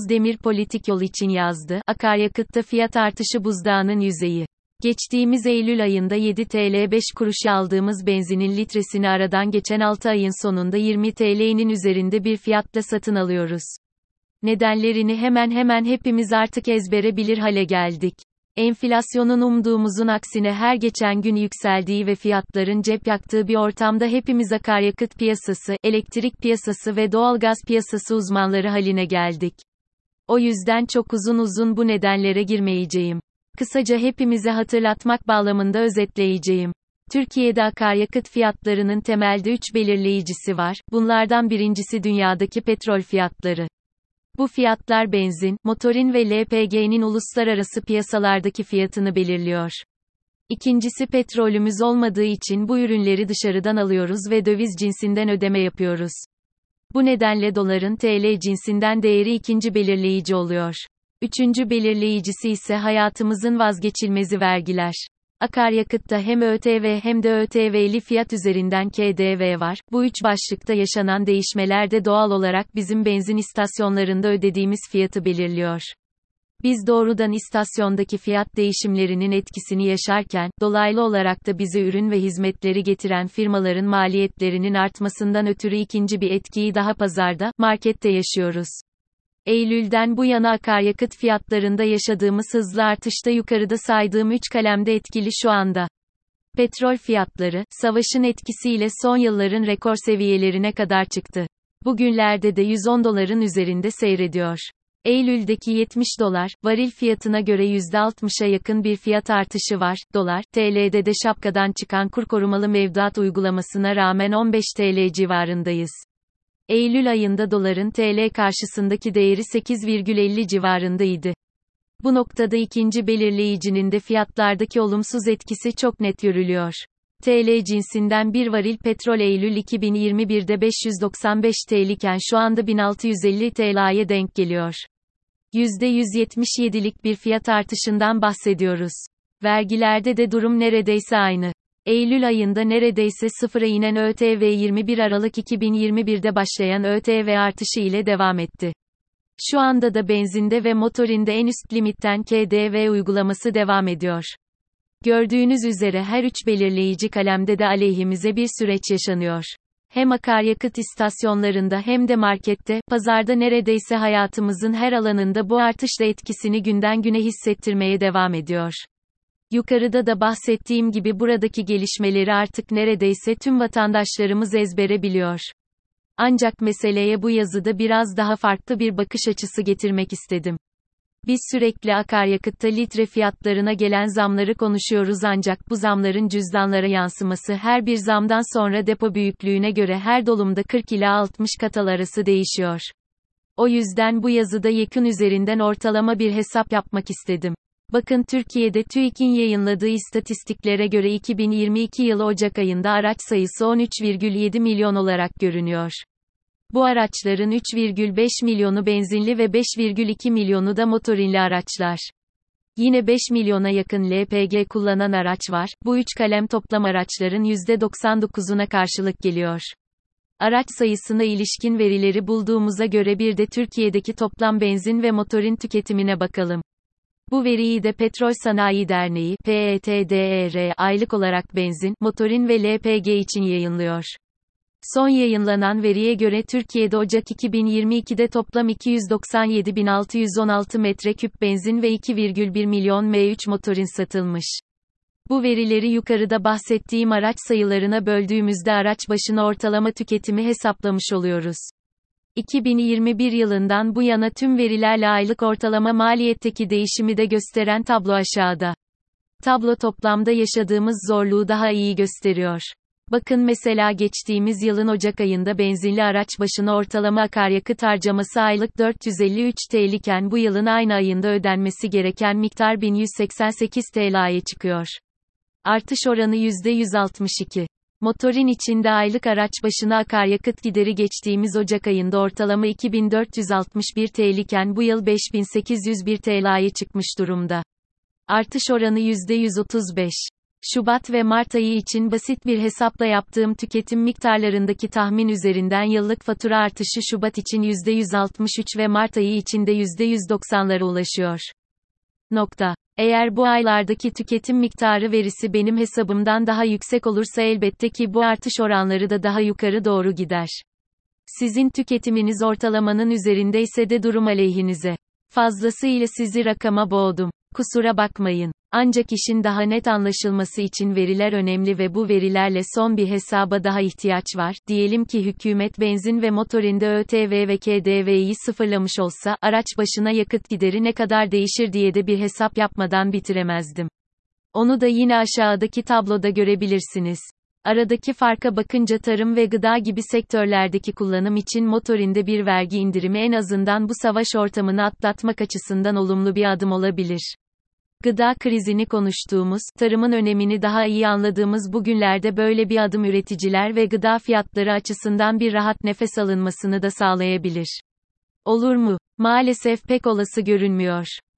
Yavuz Demir Politik Yol için yazdı. Akaryakıtta fiyat artışı buzdağının yüzeyi. Geçtiğimiz Eylül ayında 7 TL 5 kuruşa aldığımız benzinin litresini aradan geçen 6 ayın sonunda 20 TL'nin üzerinde bir fiyatla satın alıyoruz. Nedenlerini hemen hemen hepimiz artık ezbere bilir hale geldik. Enflasyonun umduğumuzun aksine her geçen gün yükseldiği ve fiyatların cep yaktığı bir ortamda hepimiz akaryakıt piyasası, elektrik piyasası ve doğalgaz piyasası uzmanları haline geldik. O yüzden çok uzun uzun bu nedenlere girmeyeceğim. Kısaca hepimize hatırlatmak bağlamında özetleyeceğim. Türkiye'de akaryakıt fiyatlarının temelde 3 belirleyicisi var. Bunlardan birincisi dünyadaki petrol fiyatları. Bu fiyatlar benzin, motorin ve LPG'nin uluslararası piyasalardaki fiyatını belirliyor. İkincisi petrolümüz olmadığı için bu ürünleri dışarıdan alıyoruz ve döviz cinsinden ödeme yapıyoruz. Bu nedenle doların TL cinsinden değeri ikinci belirleyici oluyor. Üçüncü belirleyicisi ise hayatımızın vazgeçilmezi vergiler. Akaryakıtta hem ÖTV hem de ÖTV'li fiyat üzerinden KDV var. Bu üç başlıkta yaşanan değişmeler de doğal olarak bizim benzin istasyonlarında ödediğimiz fiyatı belirliyor. Biz doğrudan istasyondaki fiyat değişimlerinin etkisini yaşarken, dolaylı olarak da bize ürün ve hizmetleri getiren firmaların maliyetlerinin artmasından ötürü ikinci bir etkiyi daha pazarda, markette yaşıyoruz. Eylül'den bu yana akaryakıt fiyatlarında yaşadığımız hızlı artışta yukarıda saydığım 3 kalemde etkili şu anda. Petrol fiyatları, savaşın etkisiyle son yılların rekor seviyelerine kadar çıktı. Bugünlerde de 110 doların üzerinde seyrediyor. Eylül'deki 70 dolar, varil fiyatına göre %60'a yakın bir fiyat artışı var. Dolar, TL'de de şapkadan çıkan kur korumalı mevduat uygulamasına rağmen 15 TL civarındayız. Eylül ayında doların TL karşısındaki değeri 8,50 civarındaydı. Bu noktada ikinci belirleyicinin de fiyatlardaki olumsuz etkisi çok net görülüyor. TL cinsinden bir varil petrol Eylül 2021'de 595 TL iken şu anda 1650 TL'ye denk geliyor. %177'lik bir fiyat artışından bahsediyoruz. Vergilerde de durum neredeyse aynı. Eylül ayında neredeyse sıfıra inen ÖTV 21 Aralık 2021'de başlayan ÖTV artışı ile devam etti. Şu anda da benzinde ve motorinde en üst limitten KDV uygulaması devam ediyor. Gördüğünüz üzere her üç belirleyici kalemde de aleyhimize bir süreç yaşanıyor. Hem akaryakıt istasyonlarında hem de markette, pazarda neredeyse hayatımızın her alanında bu artışla etkisini günden güne hissettirmeye devam ediyor. Yukarıda da bahsettiğim gibi buradaki gelişmeleri artık neredeyse tüm vatandaşlarımız ezbere biliyor. Ancak meseleye bu yazıda biraz daha farklı bir bakış açısı getirmek istedim. Biz sürekli akaryakıtta litre fiyatlarına gelen zamları konuşuyoruz ancak bu zamların cüzdanlara yansıması her bir zamdan sonra depo büyüklüğüne göre her dolumda 40 ila 60 katal arası değişiyor. O yüzden bu yazıda yakın üzerinden ortalama bir hesap yapmak istedim. Bakın Türkiye'de TÜİK'in yayınladığı istatistiklere göre 2022 yılı Ocak ayında araç sayısı 13,7 milyon olarak görünüyor. Bu araçların 3,5 milyonu benzinli ve 5,2 milyonu da motorinli araçlar. Yine 5 milyona yakın LPG kullanan araç var. Bu üç kalem toplam araçların %99'una karşılık geliyor. Araç sayısına ilişkin verileri bulduğumuza göre bir de Türkiye'deki toplam benzin ve motorin tüketimine bakalım. Bu veriyi de Petrol Sanayi Derneği PETDR aylık olarak benzin, motorin ve LPG için yayınlıyor. Son yayınlanan veriye göre Türkiye'de Ocak 2022'de toplam 297.616 metreküp benzin ve 2,1 milyon M3 motorin satılmış. Bu verileri yukarıda bahsettiğim araç sayılarına böldüğümüzde araç başına ortalama tüketimi hesaplamış oluyoruz. 2021 yılından bu yana tüm verilerle aylık ortalama maliyetteki değişimi de gösteren tablo aşağıda. Tablo toplamda yaşadığımız zorluğu daha iyi gösteriyor. Bakın mesela geçtiğimiz yılın Ocak ayında benzinli araç başına ortalama akaryakıt harcaması aylık 453 TL iken bu yılın aynı ayında ödenmesi gereken miktar 1188 TL'ye çıkıyor. Artış oranı %162. Motorin içinde aylık araç başına akaryakıt gideri geçtiğimiz Ocak ayında ortalama 2461 TL iken bu yıl 5801 TL'ye çıkmış durumda. Artış oranı %135. Şubat ve Mart ayı için basit bir hesapla yaptığım tüketim miktarlarındaki tahmin üzerinden yıllık fatura artışı Şubat için %163 ve Mart ayı için de %190'lara ulaşıyor. Nokta. Eğer bu aylardaki tüketim miktarı verisi benim hesabımdan daha yüksek olursa elbette ki bu artış oranları da daha yukarı doğru gider. Sizin tüketiminiz ortalamanın üzerinde ise de durum aleyhinize. Fazlasıyla sizi rakama boğdum. Kusura bakmayın. Ancak işin daha net anlaşılması için veriler önemli ve bu verilerle son bir hesaba daha ihtiyaç var. Diyelim ki hükümet benzin ve motorinde ÖTV ve KDV'yi sıfırlamış olsa, araç başına yakıt gideri ne kadar değişir diye de bir hesap yapmadan bitiremezdim. Onu da yine aşağıdaki tabloda görebilirsiniz. Aradaki farka bakınca tarım ve gıda gibi sektörlerdeki kullanım için motorinde bir vergi indirimi en azından bu savaş ortamını atlatmak açısından olumlu bir adım olabilir. Gıda krizini konuştuğumuz, tarımın önemini daha iyi anladığımız bu günlerde böyle bir adım üreticiler ve gıda fiyatları açısından bir rahat nefes alınmasını da sağlayabilir. Olur mu? Maalesef pek olası görünmüyor.